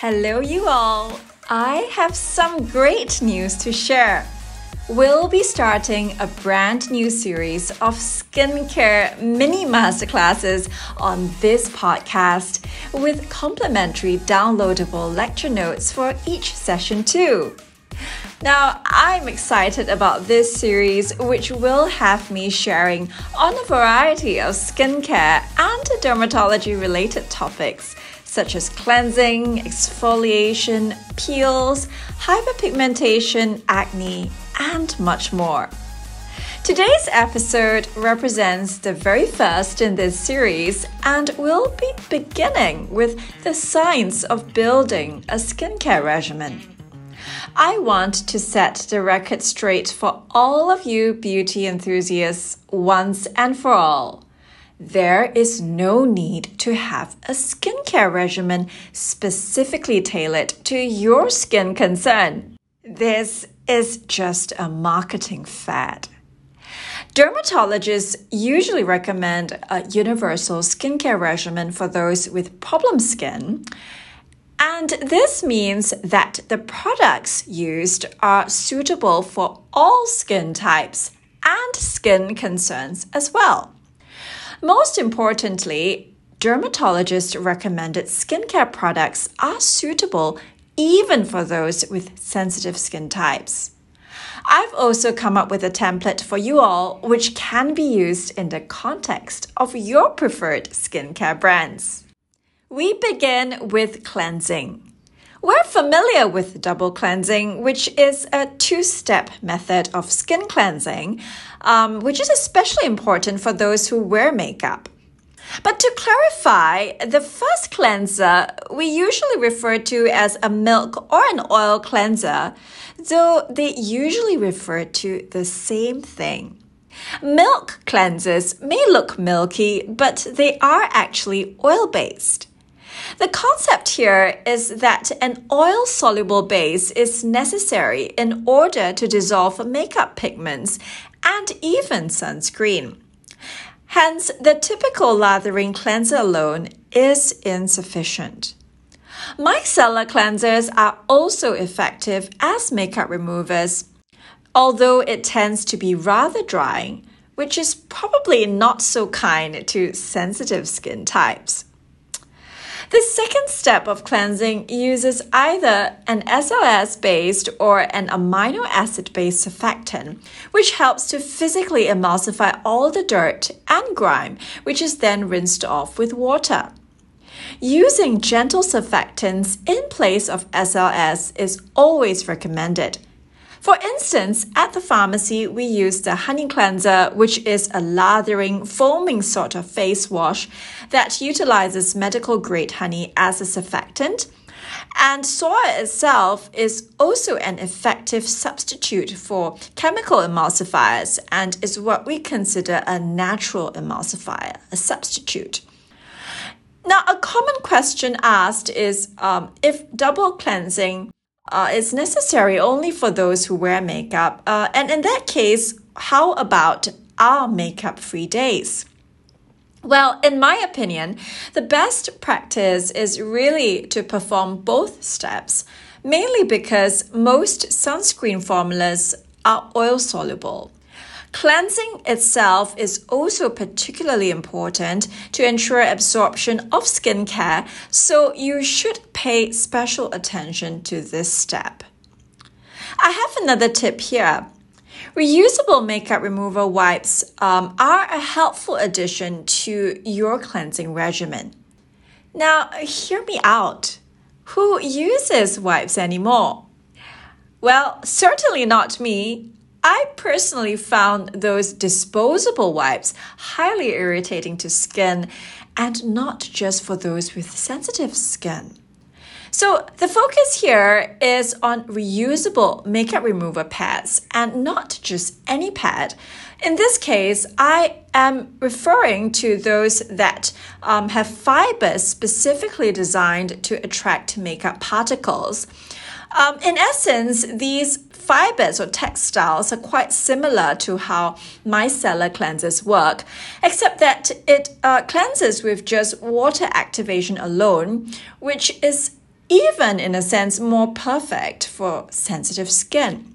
Hello, you all. I have some great news to share. We'll be starting a brand new series of skincare mini masterclasses on this podcast with complimentary downloadable lecture notes for each session, too. Now, I'm excited about this series, which will have me sharing on a variety of skincare and dermatology related topics such as cleansing, exfoliation, peels, hyperpigmentation, acne, and much more. Today's episode represents the very first in this series, and we'll be beginning with the science of building a skincare regimen. I want to set the record straight for all of you beauty enthusiasts once and for all. There is no need to have a skincare regimen specifically tailored to your skin concern. This is just a marketing fad. Dermatologists usually recommend a universal skincare regimen for those with problem skin. And this means that the products used are suitable for all skin types and skin concerns as well. Most importantly, dermatologist recommended skincare products are suitable even for those with sensitive skin types. I've also come up with a template for you all which can be used in the context of your preferred skincare brands. We begin with cleansing. We're familiar with double cleansing, which is a two step method of skin cleansing, um, which is especially important for those who wear makeup. But to clarify, the first cleanser we usually refer to as a milk or an oil cleanser, though they usually refer to the same thing. Milk cleansers may look milky, but they are actually oil based. The concept here is that an oil soluble base is necessary in order to dissolve makeup pigments and even sunscreen. Hence, the typical lathering cleanser alone is insufficient. Micellar cleansers are also effective as makeup removers, although it tends to be rather drying, which is probably not so kind to sensitive skin types. The second step of cleansing uses either an SLS based or an amino acid based surfactant, which helps to physically emulsify all the dirt and grime, which is then rinsed off with water. Using gentle surfactants in place of SLS is always recommended. For instance, at the pharmacy, we use the honey cleanser, which is a lathering, foaming sort of face wash that utilizes medical grade honey as a surfactant. And soy itself is also an effective substitute for chemical emulsifiers and is what we consider a natural emulsifier, a substitute. Now, a common question asked is um, if double cleansing uh, is necessary only for those who wear makeup. Uh, and in that case, how about our makeup free days? Well, in my opinion, the best practice is really to perform both steps, mainly because most sunscreen formulas are oil soluble. Cleansing itself is also particularly important to ensure absorption of skincare, so you should pay special attention to this step. I have another tip here. Reusable makeup remover wipes um, are a helpful addition to your cleansing regimen. Now, hear me out. Who uses wipes anymore? Well, certainly not me. I personally found those disposable wipes highly irritating to skin and not just for those with sensitive skin. So, the focus here is on reusable makeup remover pads and not just any pad. In this case, I am referring to those that um, have fibers specifically designed to attract makeup particles. Um, in essence, these fibers or textiles are quite similar to how micellar cleansers work, except that it uh, cleanses with just water activation alone, which is even in a sense more perfect for sensitive skin.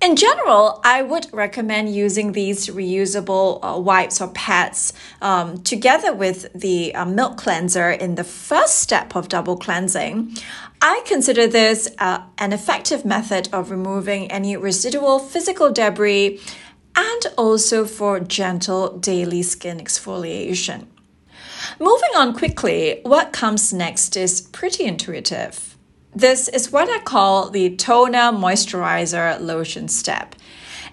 In general, I would recommend using these reusable uh, wipes or pads um, together with the uh, milk cleanser in the first step of double cleansing. I consider this uh, an effective method of removing any residual physical debris and also for gentle daily skin exfoliation. Moving on quickly, what comes next is pretty intuitive. This is what I call the toner moisturizer lotion step.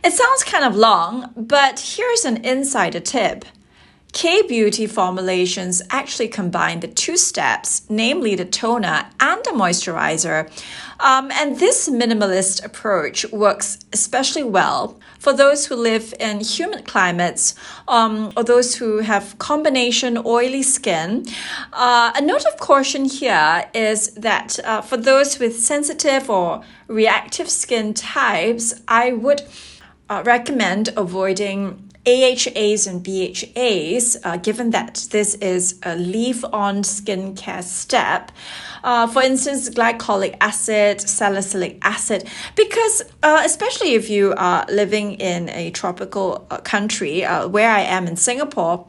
It sounds kind of long, but here's an insider tip. K Beauty formulations actually combine the two steps, namely the toner and the moisturizer. Um, and this minimalist approach works especially well for those who live in humid climates um, or those who have combination oily skin. Uh, a note of caution here is that uh, for those with sensitive or reactive skin types, I would uh, recommend avoiding AHAs and BHAs, uh, given that this is a leave on skincare step. Uh, for instance, glycolic acid, salicylic acid, because uh, especially if you are living in a tropical uh, country, uh, where I am in Singapore,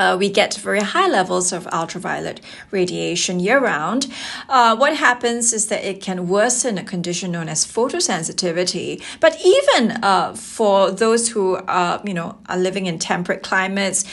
uh, we get very high levels of ultraviolet radiation year round. Uh, what happens is that it can worsen a condition known as photosensitivity. But even uh, for those who are, you know, are living in temperate climates,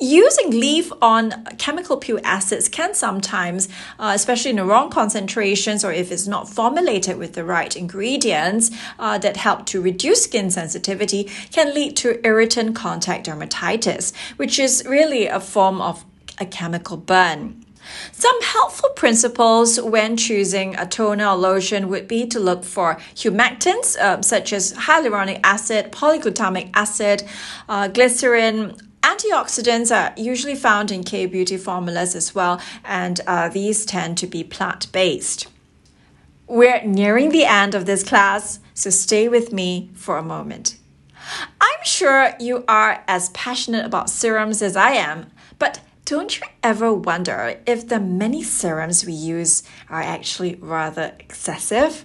Using leave on chemical peel acids can sometimes, uh, especially in the wrong concentrations or if it's not formulated with the right ingredients uh, that help to reduce skin sensitivity, can lead to irritant contact dermatitis, which is really a form of a chemical burn. Some helpful principles when choosing a toner or lotion would be to look for humectants uh, such as hyaluronic acid, polyglutamic acid, uh, glycerin, Antioxidants are usually found in K beauty formulas as well, and uh, these tend to be plant based. We're nearing the end of this class, so stay with me for a moment. I'm sure you are as passionate about serums as I am, but don't you ever wonder if the many serums we use are actually rather excessive?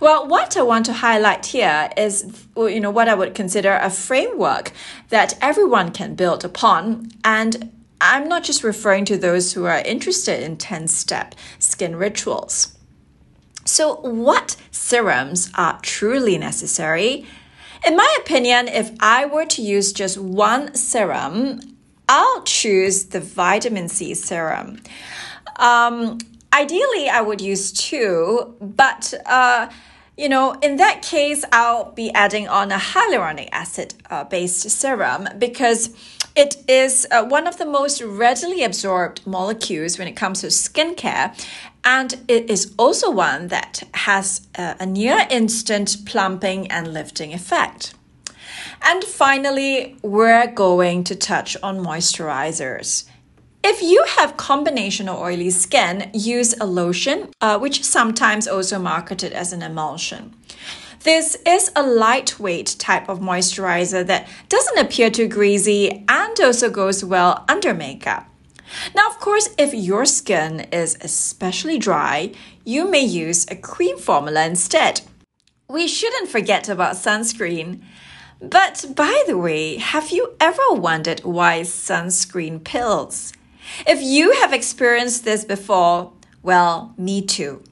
Well, what I want to highlight here is, you know, what I would consider a framework that everyone can build upon. And I'm not just referring to those who are interested in 10 step skin rituals. So, what serums are truly necessary? In my opinion, if I were to use just one serum, I'll choose the vitamin C serum. Um, ideally, I would use two, but uh, you know, in that case, I'll be adding on a hyaluronic acid uh, based serum because it is uh, one of the most readily absorbed molecules when it comes to skincare. And it is also one that has uh, a near instant plumping and lifting effect. And finally, we're going to touch on moisturizers. If you have combination or oily skin, use a lotion, uh, which is sometimes also marketed as an emulsion. This is a lightweight type of moisturizer that doesn't appear too greasy and also goes well under makeup. Now, of course, if your skin is especially dry, you may use a cream formula instead. We shouldn't forget about sunscreen. But by the way, have you ever wondered why sunscreen pills? If you have experienced this before, well, me too.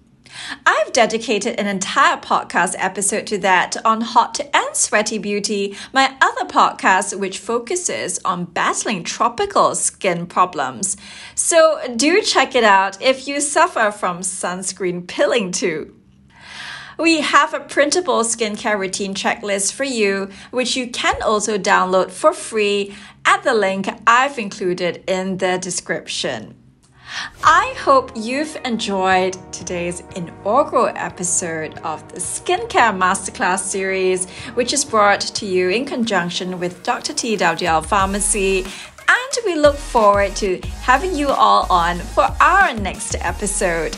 I've dedicated an entire podcast episode to that on Hot and Sweaty Beauty, my other podcast, which focuses on battling tropical skin problems. So do check it out if you suffer from sunscreen pilling too. We have a printable skincare routine checklist for you, which you can also download for free at the link I've included in the description. I hope you've enjoyed today's inaugural episode of the Skincare Masterclass series, which is brought to you in conjunction with Dr. T WL Pharmacy. And we look forward to having you all on for our next episode.